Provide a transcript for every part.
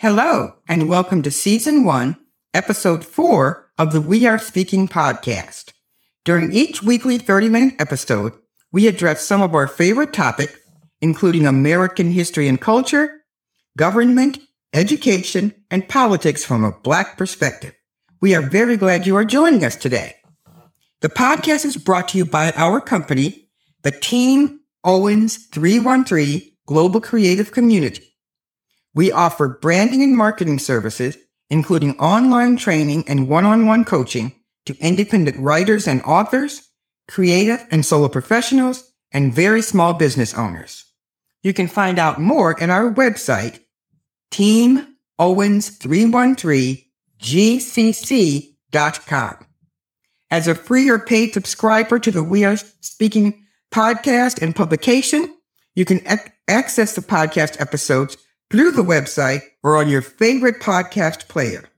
Hello, and welcome to Season 1, Episode 4 of the We Are Speaking podcast. During each weekly 30 minute episode, we address some of our favorite topics, including American history and culture, government, education, and politics from a Black perspective. We are very glad you are joining us today. The podcast is brought to you by our company, the Team Owens 313 Global Creative Community. We offer branding and marketing services, including online training and one-on-one coaching to independent writers and authors, creative and solo professionals, and very small business owners. You can find out more at our website, teamowens313gcc.com. As a free or paid subscriber to the We Are Speaking podcast and publication, you can ac- access the podcast episodes through the website or on your favorite podcast player.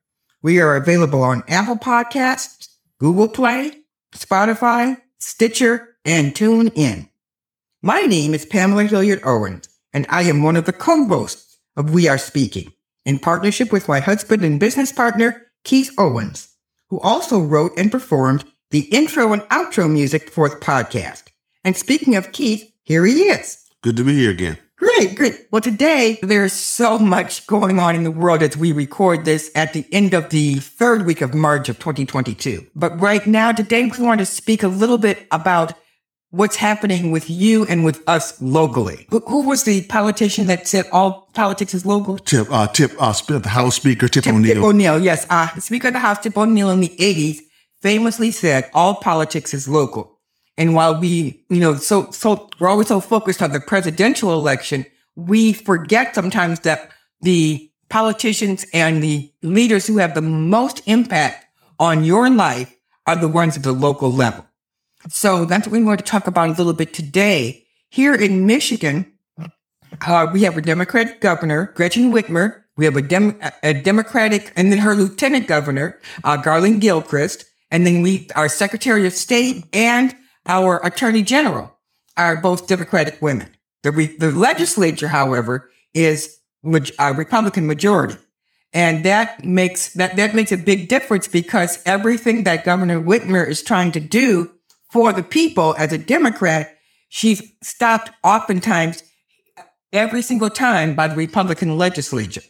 We are available on Apple Podcasts, Google Play, Spotify, Stitcher, and TuneIn. My name is Pamela Hilliard Owens, and I am one of the co-hosts of We Are Speaking in partnership with my husband and business partner, Keith Owens, who also wrote and performed the intro and outro music for the podcast. And speaking of Keith, here he is. Good to be here again. Great, great. Well, today there's so much going on in the world as we record this at the end of the third week of March of 2022. But right now, today we want to speak a little bit about what's happening with you and with us locally. Who, who was the politician that said all politics is local? Tip, uh, Tip, uh, the House Speaker Tip, Tip O'Neill. Tip O'Neill, yes. Uh, Speaker of the House Tip O'Neill in the 80s famously said all politics is local. And while we, you know, so, so we're always so focused on the presidential election, we forget sometimes that the politicians and the leaders who have the most impact on your life are the ones at the local level. So that's what we want to talk about a little bit today. Here in Michigan, uh, we have a Democratic governor, Gretchen Whitmer. We have a, Dem- a Democratic, and then her lieutenant governor, uh, Garlin Gilchrist. And then we, our Secretary of State and our Attorney General are both Democratic women. The, re- the legislature, however, is a Republican majority. And that makes, that, that makes a big difference because everything that Governor Whitmer is trying to do for the people as a Democrat, she's stopped oftentimes every single time by the Republican legislature.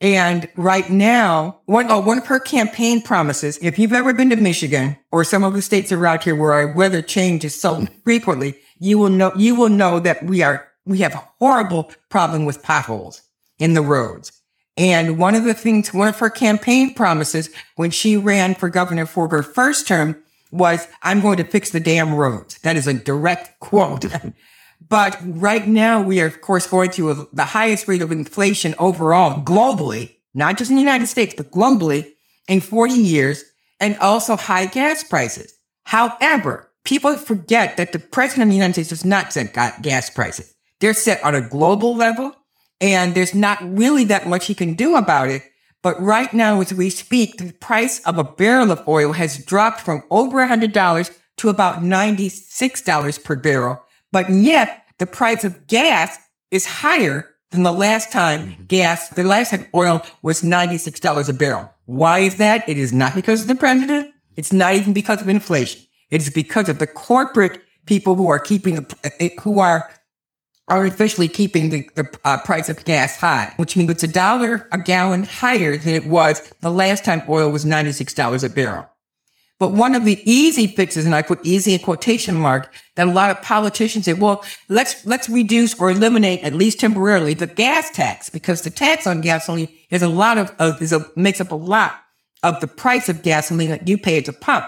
And right now, one, oh, one of her campaign promises, if you've ever been to Michigan or some of the states around here where our weather changes so frequently, you will know, you will know that we are, we have a horrible problem with potholes in the roads. And one of the things, one of her campaign promises when she ran for governor for her first term was, I'm going to fix the damn roads. That is a direct quote. but right now we are, of course, going to the highest rate of inflation overall globally, not just in the United States, but globally in 40 years and also high gas prices. However, people forget that the president of the United States does not set gas prices. They're set on a global level and there's not really that much he can do about it. But right now, as we speak, the price of a barrel of oil has dropped from over $100 to about $96 per barrel. But yet the price of gas is higher than the last time gas, the last time oil was $96 a barrel. Why is that? It is not because of the president. It's not even because of inflation. It is because of the corporate people who are keeping, who are artificially keeping the, the uh, price of gas high, which means it's a dollar a gallon higher than it was the last time oil was $96 a barrel. But one of the easy fixes, and I put easy in quotation mark, that a lot of politicians say, well, let's, let's reduce or eliminate, at least temporarily, the gas tax, because the tax on gasoline is a lot of, is a, makes up a lot of the price of gasoline that you pay at the pump.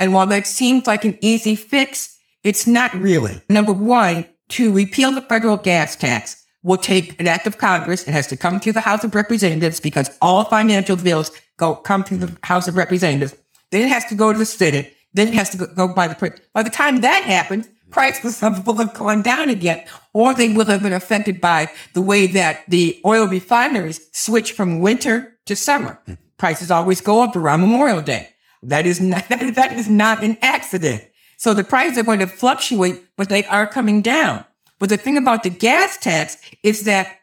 And while that seems like an easy fix, it's not really. Number one, to repeal the federal gas tax will take an act of Congress. It has to come to the House of Representatives because all financial bills go come to the House of Representatives. Then it has to go to the Senate. Then it has to go, by the by the time that happens, prices will have gone down again, or they will have been affected by the way that the oil refineries switch from winter to summer. Hmm. Prices always go up around Memorial Day. That is not, that is not an accident. So the prices are going to fluctuate, but they are coming down. But the thing about the gas tax is that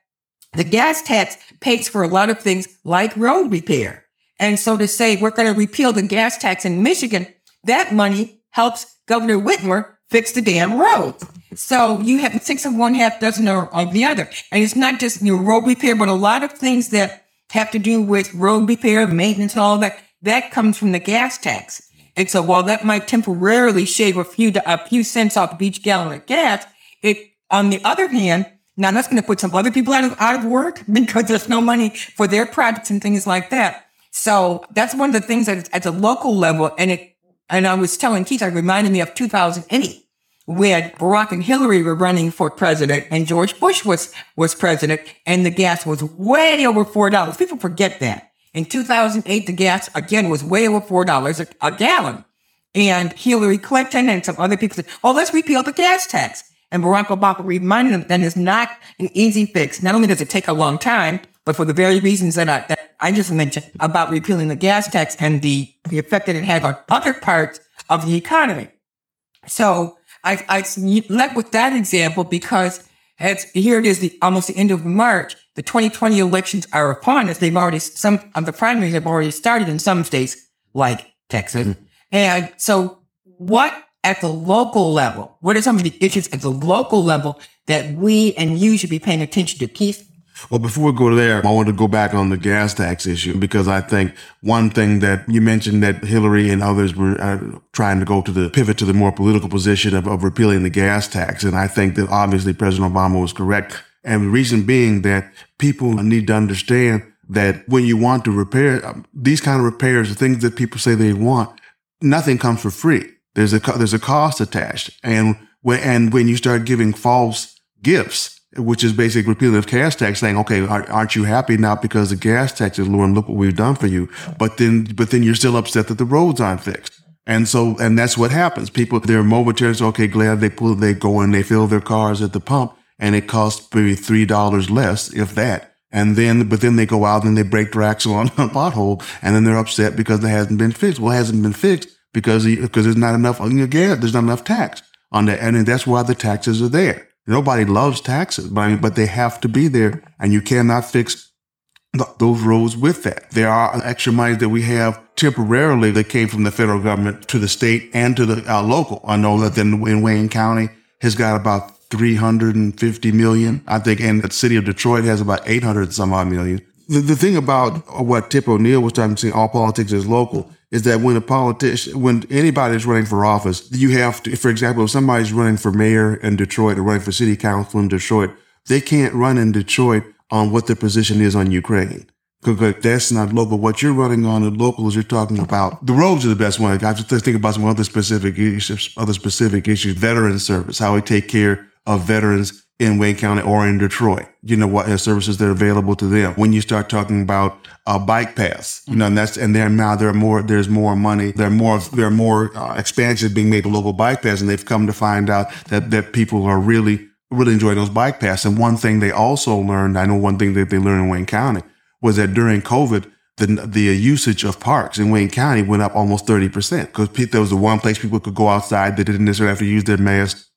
the gas tax pays for a lot of things like road repair. And so to say we're going to repeal the gas tax in Michigan, that money helps Governor Whitmer fix the damn roads. So you have six of one, half dozen of the other. And it's not just know, road repair, but a lot of things that have to do with road repair, maintenance, all that, that comes from the gas tax. And so while that might temporarily shave a few, a few cents off of each gallon of gas, it, on the other hand, now that's going to put some other people out of, out of work because there's no money for their projects and things like that. So that's one of the things that at the local level, and it, and I was telling Keith, I reminded me of 2008 when Barack and Hillary were running for president and George Bush was, was president and the gas was way over $4. People forget that. In 2008, the gas again was way over $4 a, a gallon. And Hillary Clinton and some other people said, oh, let's repeal the gas tax. And Barack Obama reminded them that it's not an easy fix. Not only does it take a long time, but for the very reasons that I, that I just mentioned about repealing the gas tax and the, the effect that it had on other parts of the economy. So I, I left with that example because as here it is the, almost the end of March. The 2020 elections are upon us. They've already, some of the primaries have already started in some states like Texas. Mm-hmm. And so what at the local level? What are some of the issues at the local level that we and you should be paying attention to? Keith? Well, before we go there, I want to go back on the gas tax issue because I think one thing that you mentioned that Hillary and others were uh, trying to go to the pivot to the more political position of, of repealing the gas tax. And I think that obviously President Obama was correct. And the reason being that people need to understand that when you want to repair um, these kind of repairs, the things that people say they want, nothing comes for free. There's a there's a cost attached, and when and when you start giving false gifts, which is basically repealing the gas tax, saying, "Okay, aren't you happy now because the gas tax is lower? And look what we've done for you." But then, but then you're still upset that the roads aren't fixed. And so, and that's what happens. People, they're momentarily, okay, glad they pull, they go and they fill their cars at the pump and it costs maybe $3 less, if that. And then, but then they go out and they break their axle on a pothole and then they're upset because it hasn't been fixed. Well, it hasn't been fixed because because there's not enough on your gas. There's not enough tax on that, and that's why the taxes are there. Nobody loves taxes, but I mean, but they have to be there, and you cannot fix th- those roads with that. There are extra money that we have temporarily that came from the federal government to the state and to the uh, local. I know that in, in Wayne County has got about 350 million, I think, and the city of Detroit has about 800 some odd million. The, the thing about what Tip O'Neill was talking about, all politics is local is that when a politician, when anybody is running for office, you have to, for example, if somebody's running for mayor in Detroit or running for city council in Detroit, they can't run in Detroit on what their position is on Ukraine. Because that's not local. What you're running on the local is you're talking about the roads are the best one. I just think about some other specific issues, other specific issues, veteran service, how we take care of veterans in Wayne County or in Detroit. You know what services that are available to them. When you start talking about uh, bike paths, you know, and that's and there now there are more. There's more money. There are more. There are more uh, expansions being made to local bike paths, and they've come to find out that that people are really really enjoying those bike paths. And one thing they also learned, I know one thing that they learned in Wayne County was that during COVID. The, the usage of parks in Wayne County went up almost 30% because there was the one place people could go outside. They didn't necessarily have to use their mask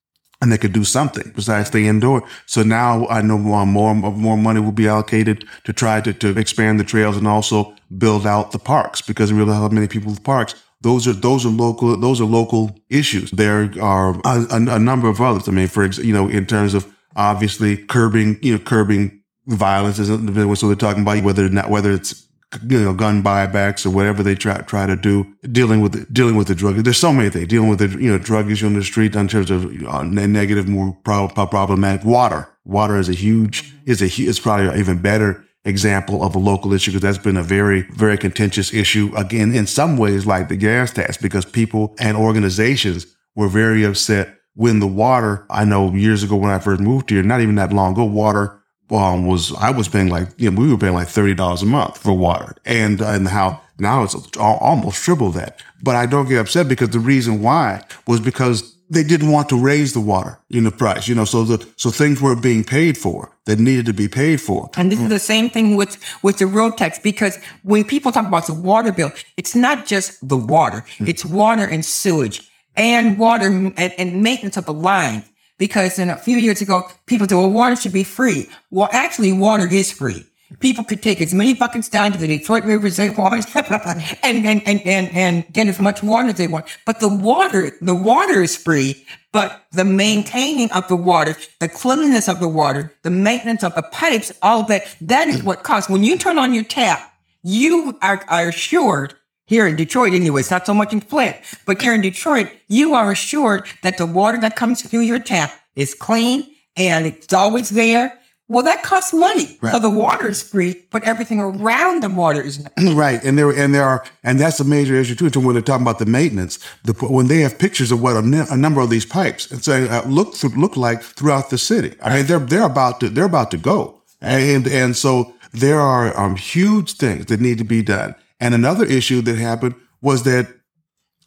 and they could do something besides stay indoor. So now I know more, more, more money will be allocated to try to, to expand the trails and also build out the parks because we really have many people with parks. Those are, those are local, those are local issues. There are a, a, a number of others. I mean, for you know, in terms of obviously curbing, you know, curbing violence isn't so they're talking about whether or not, whether it's you know, gun buybacks or whatever they try try to do, dealing with the, dealing with the drug. There's so many things dealing with the you know drug issue on the street in terms of uh, negative, more problematic. Water, water is a huge is a is probably an even better example of a local issue because that's been a very very contentious issue. Again, in some ways, like the gas tax, because people and organizations were very upset when the water. I know years ago when I first moved here, not even that long ago, water um, was I was paying like you know we were paying like thirty dollars a month for water, and uh, and how now it's almost triple that. But I don't get upset because the reason why was because they didn't want to raise the water in the price, you know, so the so things weren't being paid for that needed to be paid for. And this is the same thing with with the road tax because when people talk about the water bill, it's not just the water; mm-hmm. it's water and sewage and water and, and maintenance of the line because in a few years ago, people said, well, water should be free. Well, actually, water is free. People could take as many buckets down to the Detroit River as they want and, and, and, and, and get as much water as they want. But the water, the water is free, but the maintaining of the water, the cleanliness of the water, the maintenance of the pipes, all that, that is what costs. When you turn on your tap, you are, are assured here in Detroit anyway, it's not so much in Flint, but here in Detroit, you are assured that the water that comes through your tap is clean and it's always there. Well, that costs money. Right. So the water is free, but everything around the water is not. Right, and there and there are, and that's a major issue too. When they're talking about the maintenance, the when they have pictures of what a number of these pipes and saying uh, look th- look like throughout the city. I mean, they're they're about to they're about to go, and and so there are um, huge things that need to be done. And another issue that happened was that,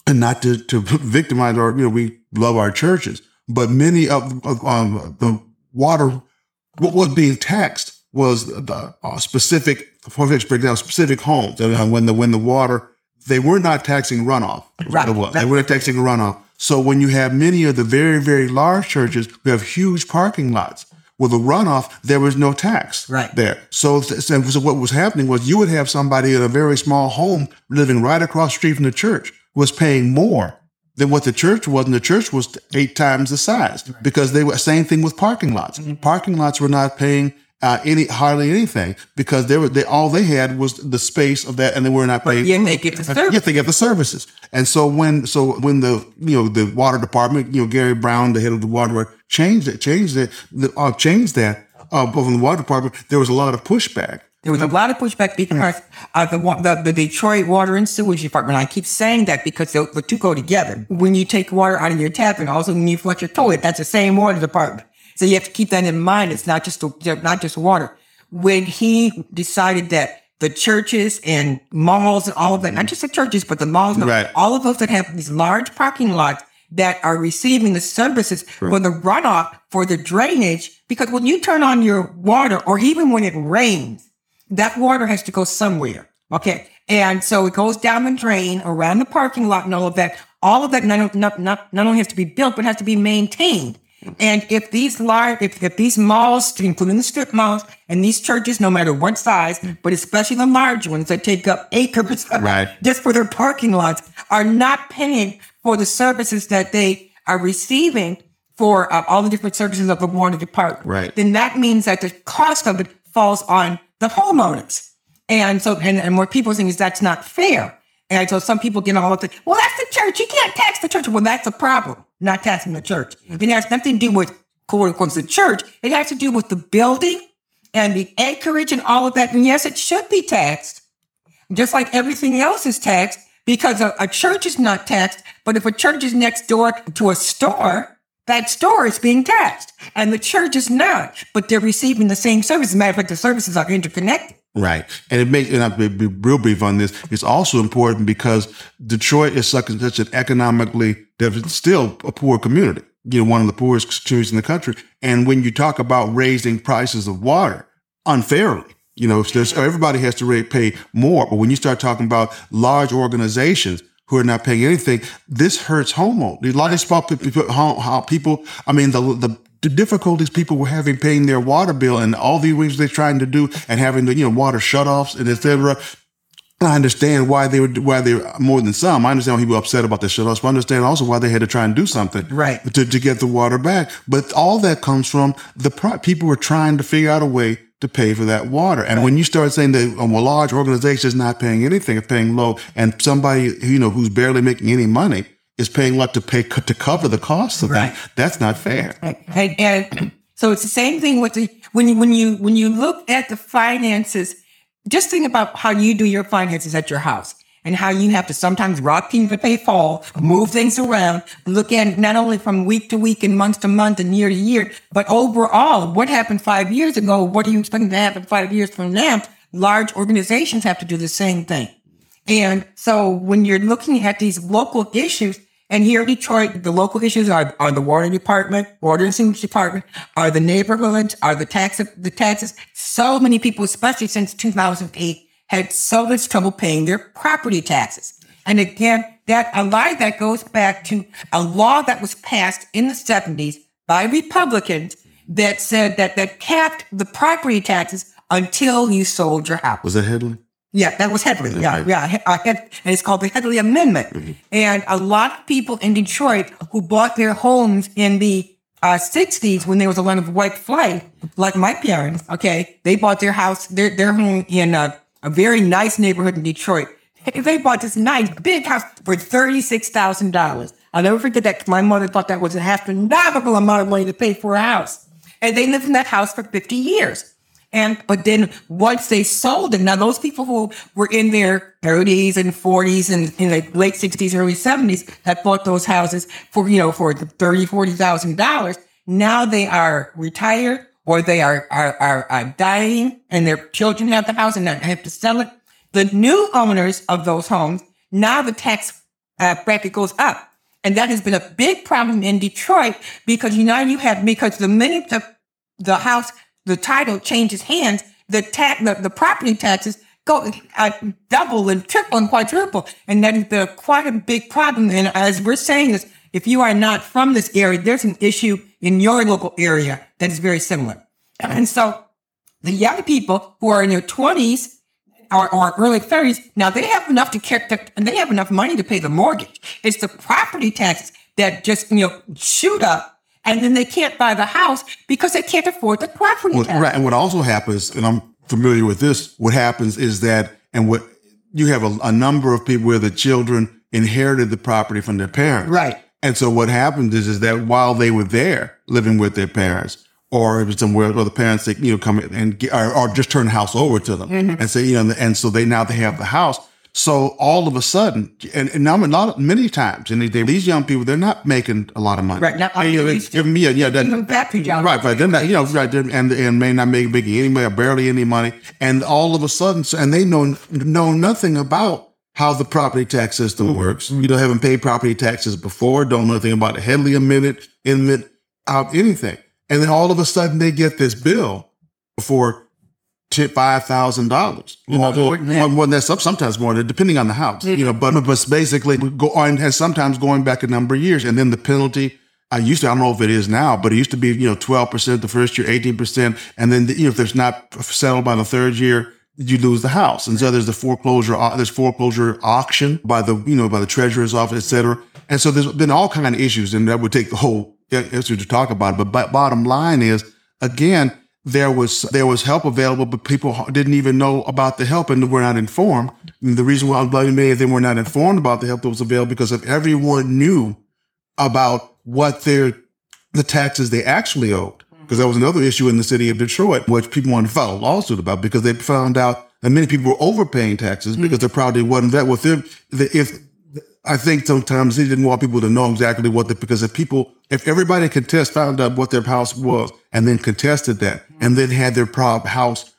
and not to to victimize our, you know, we love our churches, but many of, of um, the water what was being taxed was the uh, specific, for example, specific homes. And when the when the water, they were not taxing runoff. Right. it was. They were not taxing runoff. So when you have many of the very very large churches who have huge parking lots. Well, the runoff, there was no tax Right. there. So, so so what was happening was you would have somebody in a very small home living right across the street from the church was paying more than what the church was, and the church was eight times the size because they were same thing with parking lots. Mm-hmm. Parking lots were not paying uh, any hardly anything because they were they all they had was the space of that, and they were not paying. Yeah, they get the service. Yeah, they get the services. And so when so when the you know the water department, you know Gary Brown, the head of the water, changed it, changed it, the, uh, changed that. Uh, but from the water department, there was a lot of pushback. There was a lot of pushback because uh, the, the the Detroit Water and Sewage Department. I keep saying that because the, the two go together. When you take water out of your tap and also when you flush your toilet, that's the same water department. So you have to keep that in mind. It's not just the, not just water. When he decided that the churches and malls and all of that, not just the churches, but the malls, Right. all of those that have these large parking lots that are receiving the services for the runoff for the drainage. Because when you turn on your water, or even when it rains, that water has to go somewhere. Okay. And so it goes down the drain around the parking lot and all of that. All of that not, not, not, not only has to be built, but has to be maintained. And if these large, if, if these malls, including the strip malls and these churches, no matter what size, but especially the large ones that take up acres Right. just for their parking lots, are not paying for the services that they are receiving for uh, all the different services of the water department, Right. then that means that the cost of it falls on the homeowners. And so, and, and what people think is that's not fair. And so some people get all of the, well, that's the church. You can't tax the church. Well, that's a problem, not taxing the church. Mm-hmm. It has nothing to do with quote unquote the church. It has to do with the building and the acreage and all of that. And yes, it should be taxed just like everything else is taxed because a, a church is not taxed. But if a church is next door to a store, that store is being taxed and the church is not, but they're receiving the same service. As a matter of fact, the services are interconnected. Right. And it makes, and I'll be, real brief on this. It's also important because Detroit is such, an economically, still a poor community, you know, one of the poorest communities in the country. And when you talk about raising prices of water unfairly, you know, everybody has to pay more. But when you start talking about large organizations who are not paying anything, this hurts homeowners. A lot of small people, how, people, I mean, the, the, the difficulties people were having paying their water bill and all the things they're trying to do and having the, you know, water shutoffs and et cetera. I understand why they were why they were more than some. I understand why people were upset about the shutoffs, but I understand also why they had to try and do something Right. to, to get the water back. But all that comes from the pri- people were trying to figure out a way to pay for that water. And when you start saying that um, a large organization is not paying anything, or paying low, and somebody you know who's barely making any money is paying what to pay to cover the cost of Right. that, that's not fair. And, and so it's the same thing with the when you when you when you look at the finances, just think about how you do your finances at your house and how you have to sometimes rock things to pay fall, move things around, look at not only from week to week and month to month and year to year, but overall, what happened five years ago? What are you expecting to happen five years from now? Large organizations have to do the same thing. And so when you're looking at these local issues, and here in Detroit, the local issues are, are the water department, water and sewage department, are the neighborhoods, are the tax, the taxes. So many people, especially since 2008, had so much trouble paying their property taxes. And again, that a lot of that goes back to a law that was passed in the 70s by Republicans that said that that capped the property taxes until you sold your house. Was that Headlee? Yeah, that was Headlee. Yeah, yeah. I uh, had, and it's called the Headlee Amendment. Mm-hmm. And a lot of people in Detroit who bought their homes in the uh, 60s when there was a lot of white flight, like my parents, okay, they bought their house, their, their home in a, a very nice neighborhood in Detroit. They bought this nice big house for $36,000. I'll never forget that. My mother thought that was an astronomical amount of money to pay for a house. And they lived in that house for 50 years. And, but then once they sold it, now those people who were in their 30s and 40s and in the late 60s, early 70s that bought those houses for, you know, for 30, $40,000, now they are retired or they are, are, are, are dying and their children have the house and they have to sell it. The new owners of those homes, now the tax uh, bracket goes up. And that has been a big problem in Detroit because you know you have because the minute the, the house the title changes hands, the tax the, the property taxes go uh, double and triple and quadruple, and that has been quite a big problem. And as we're saying this, if you are not from this area, there's an issue in your local area that is very similar. And so the young people who are in their twenties or, or early 30s, now they have enough to care, and they have enough money to pay the mortgage. It's the property taxes that just, you know, shoot up and then they can't buy the house because they can't afford the property Well, tax. right. And what also happens, and I'm familiar with this, what happens is that, and what you have a, a number of people where the children inherited the property from their parents. Right. And so what happens is, is that while they were there living with their parents, or it was somewhere where the parents, they, you know, come in and get, or, or just turn the house over to them mm-hmm. and say, you know, and so they now they have the house. So all of a sudden, and, and now a lot, many times, and they, these young people, they're not making a lot of money. Right, not And, you know, to. give me a, yeah, that, Even factory jobs. Right, right. They're not, you know, right, and and may not make making any money, barely any money, and all of a sudden, so- and they know know nothing about how the property tax system works. You know, haven't paid property taxes before, don't know anything about the Headlee Amendment, Amendment, out anything, and then all of a sudden they get this bill for five thousand dollars. You know, more than that. or more than sometimes more, depending on the house. You know, but but basically we go on, and sometimes going back a number of years, and then the penalty. I used to, I don't know if it is now, but it used to be, you know, 12% the first year, 18%. And then, you know, if there's not settled by the third year, you lose the house. And so there's the foreclosure, there's foreclosure auction by the, you know, by the treasurer's office, et cetera. And so there's been all kind of issues and that would take the whole issue to talk about. But, bottom line is, again, there was, there was help available, but people didn't even know about the help and were not informed. And the reason why many of them were not informed about the help that was available because if everyone knew about what their the taxes they actually owed. Because that was another issue in the city of Detroit, which people wanted to file a lawsuit about because they found out that many people were overpaying taxes mm. because their property wasn't that with them. the- If I think sometimes they didn't want people to know exactly what the because if people if everybody contest found out what their house was and then contested that and then had their prop house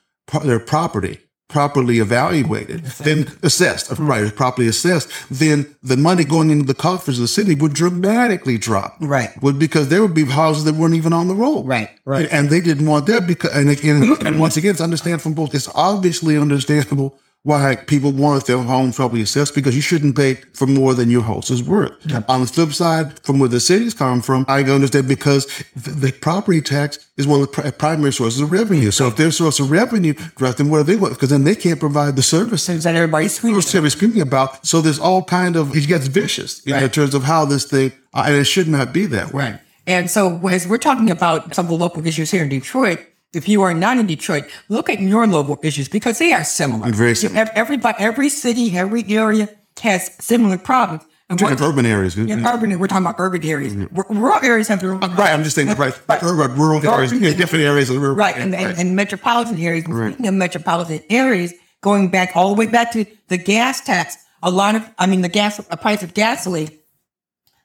their property properly evaluated, then assessed, right, properly assessed, then the money going into the coffers of the city would dramatically drop. Right. Would because there would be houses that weren't even on the road. Right, right. And, and they didn't want that because, and again, and once again, it's understandable from both. It's obviously understandable why people want their home properly assessed because you shouldn't pay for more than your house is worth. On the flip side, from where the cities come from, I understand because the, the property tax is one of the pri- primary sources of revenue. So if their source of revenue drops, then what are they want? Because then they can't provide the services that everybody's screaming. we're speaking about. So there's all kind of it gets vicious you know, in terms of how this thing, uh, and it should not be that way. Right. And so as we're talking about some of the local issues here in Detroit, if you are not in Detroit, look at your local issues because they are similar. Very similar. Ev- Everybody, every city, every area has similar problems. And In what- urban areas, in urban, we're talking about urban areas. R- Rural areas have their own. Uh, right? I'm just saying, right? Urban, rural areas, yeah, different areas of rural, Right. And, and, and metropolitan areas. And Speaking of metropolitan areas, going back all the way back to the gas tax, a lot of, I mean, the gas, the price of gasoline,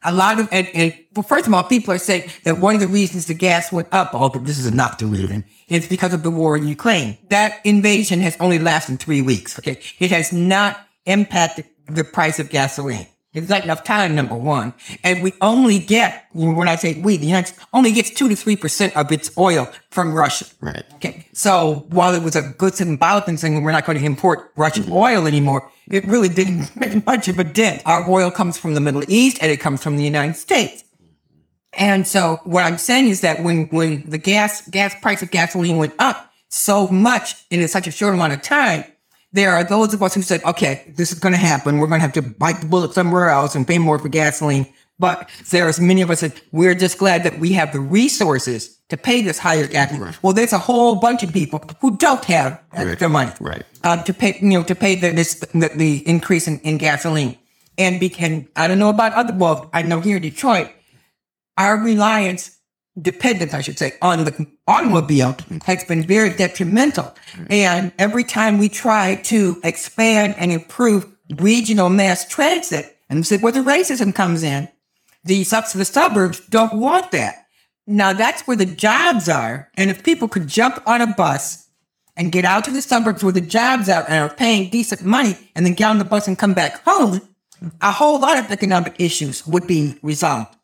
a lot of, and, and well, first of all, people are saying that one of the reasons the gas went up, although this is not the reason, is because of the war in Ukraine. That invasion has only lasted three weeks. Okay. It has not impacted the price of gasoline. It's not enough time, number one. And we only get, when I say we, the United States only gets two to three percent of its oil from Russia. Right. Okay. So while it was a good symbolic thing saying we're not going to import Russian mm-hmm. oil anymore, it really didn't make much of a dent. Our oil comes from the Middle East and it comes from the United States. And so what I'm saying is that when, when the gas, gas price of gasoline went up so much in such a short amount of time, there are those of us who said, okay, this is going to happen. We're going to have to bite the bullet somewhere else and pay more for gasoline. But there's many of us that we're just glad that we have the resources to pay this higher gas. Right. Well, there's a whole bunch of people who don't have extra money, right? Uh, to pay, you know, to pay the, this the, the increase in, in gasoline. And be, can I don't know about other. Well, I know here in Detroit, our reliance, dependence, I should say, on the automobile has been very detrimental. And every time we try to expand and improve regional mass transit, and this is where the racism comes in, the, the suburbs don't want that. Now that's where the jobs are. And if people could jump on a bus and get out to the suburbs where the jobs are and are paying decent money and then get on the bus and come back home, a whole lot of economic issues would be resolved.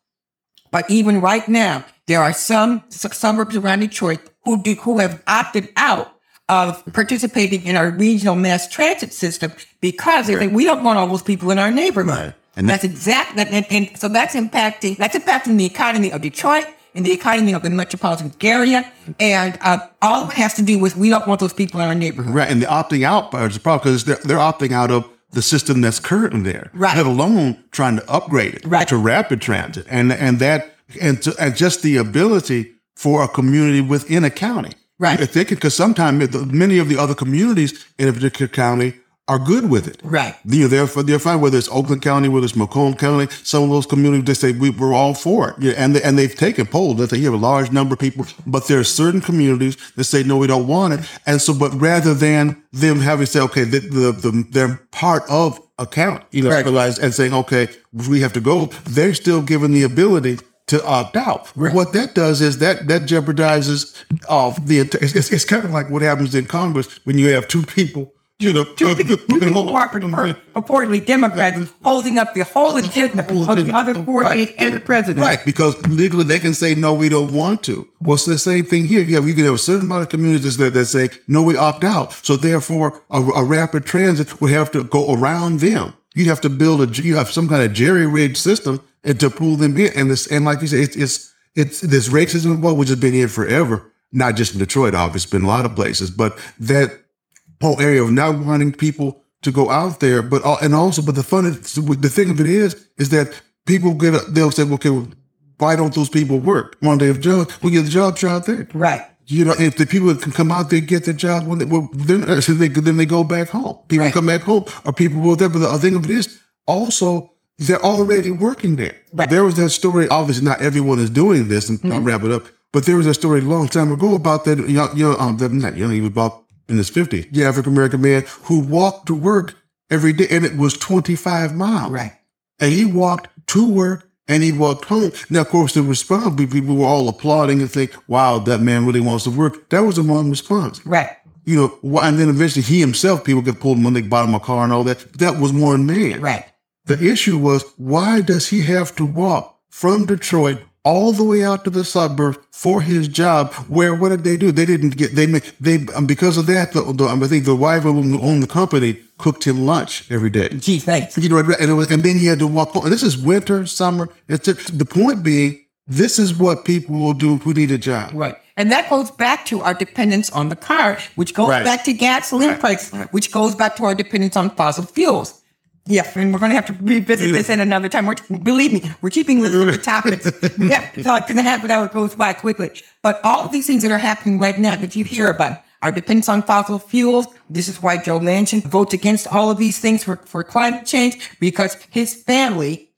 But even right now, there are some suburbs around Detroit who do, who have opted out of participating in our regional mass transit system because they think we don't want all those people in our neighborhood. Right. And that's exactly, and, and so that's impacting, that's impacting the economy of Detroit and the economy of the metropolitan area. And uh, all it has to do with we don't want those people in our neighborhood. Right. And the opting out part is the problem because they're, they're opting out of the system that's currently there. Right. Let alone trying to upgrade it right. to rapid transit. And, and that, and, to, and just the ability for a community within a county. Right. If they could, because sometimes many of the other communities in a particular county are good with it. Right. You know, they're, they're fine, whether it's Oakland County, whether it's Macomb County, some of those communities, they say we, we're all for it. Yeah, and, they, and they've taken polls that they have a large number of people, but there are certain communities that say, no, we don't want it. And so, but rather than them having to say, okay, the, the, the, they're part of a county, you know, right. and saying, okay, we have to go, they're still given the ability to opt out. Right. What that does is that that jeopardizes uh, the. It's, it's, kind of like what happens in Congress when you have two people you know, two people who are purportedly Democrats holding up the whole agenda of the other 48 right. and the president. Right, because legally they can say, no, we don't want to. Well, it's the same thing here. Yeah, we can have a certain amount of communities that, that say, no, we opt out. So therefore, a, a rapid transit would have to go around them. You'd have to build a, you have some kind of jerry-rigged system and to pull them in. And this, and like you said, it's, it's, it's this racism, well, which has been here forever, not just in Detroit, obviously, it's been a lot of places, but that whole area of not wanting people to go out there, but and also, but the fun, is, the thing of it is, is that people get, a, they'll say, okay, well, why don't those people work? One day of job, we get the jobs out there. Right. You know, if the people can come out there get their job, when they, well, then, they, then they go back home. People right. come back home, or people will there. But the thing of it is, also, they're already working there. Right. There was that story. Obviously, not everyone is doing this, and mm-hmm. I'll wrap it up. But there was a story a long time ago about that. You know, you know, um, not you know, even about in his 50s, the African American man who walked to work every day, and it was 25 miles. Right. And he walked to work and he walked home. Now, of course, the response, people were all applauding and think, wow, that man really wants to work. That was a wrong response. Right. You know, and then eventually he himself, people get pulled when they bottom a car and all that. But That was one man. Right. The issue was, why does he have to walk from Detroit all the way out to the suburbs for his job. Where what did they do? They didn't get they make they um, because of that. The, the, I think the wife of who owned the company cooked him lunch every day. Gee, thanks. You know, and, was, and then he had to walk. And this is winter, summer. It's the point being. This is what people will do who need a job. Right. And that goes back to our dependence on the car, which goes right. back to gasoline right. price, which goes back to our dependence on fossil fuels. Yeah, and we're going to have to revisit this at another time. We're, believe me, we're keeping the topics. yeah, so it's going to happen. That goes by quickly. But all of these things that are happening right now that you hear about are dependence on fossil fuels. This is why Joe Manchin votes against all of these things for, for climate change because his family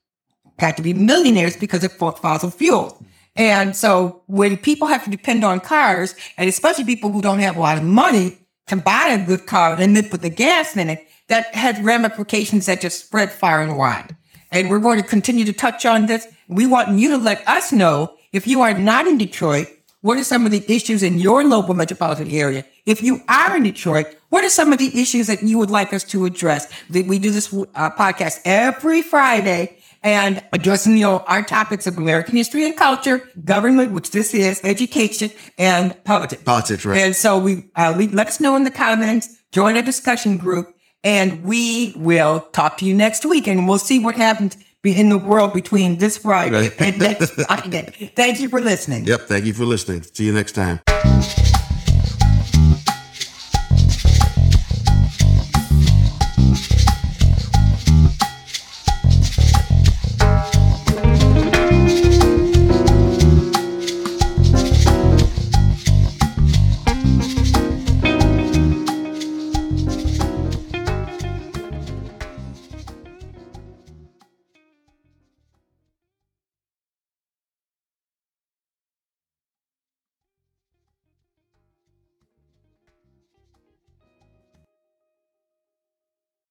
had to be millionaires because of fossil fuels. And so when people have to depend on cars, and especially people who don't have a lot of money to buy a good car and then put the gas in it, that had ramifications that just spread far and wide. And we're going to continue to touch on this. We want you to let us know if you are not in Detroit, what are some of the issues in your local metropolitan area? If you are in Detroit, what are some of the issues that you would like us to address? We do this uh, podcast every Friday and addressing you know, our topics of American history and culture, government, which this is, education, and politics. Politics, right. And so we uh, let us know in the comments, join a discussion group, and we will talk to you next week and we'll see what happens in the world between this Friday and next Friday. Thank you for listening. Yep. Thank you for listening. See you next time.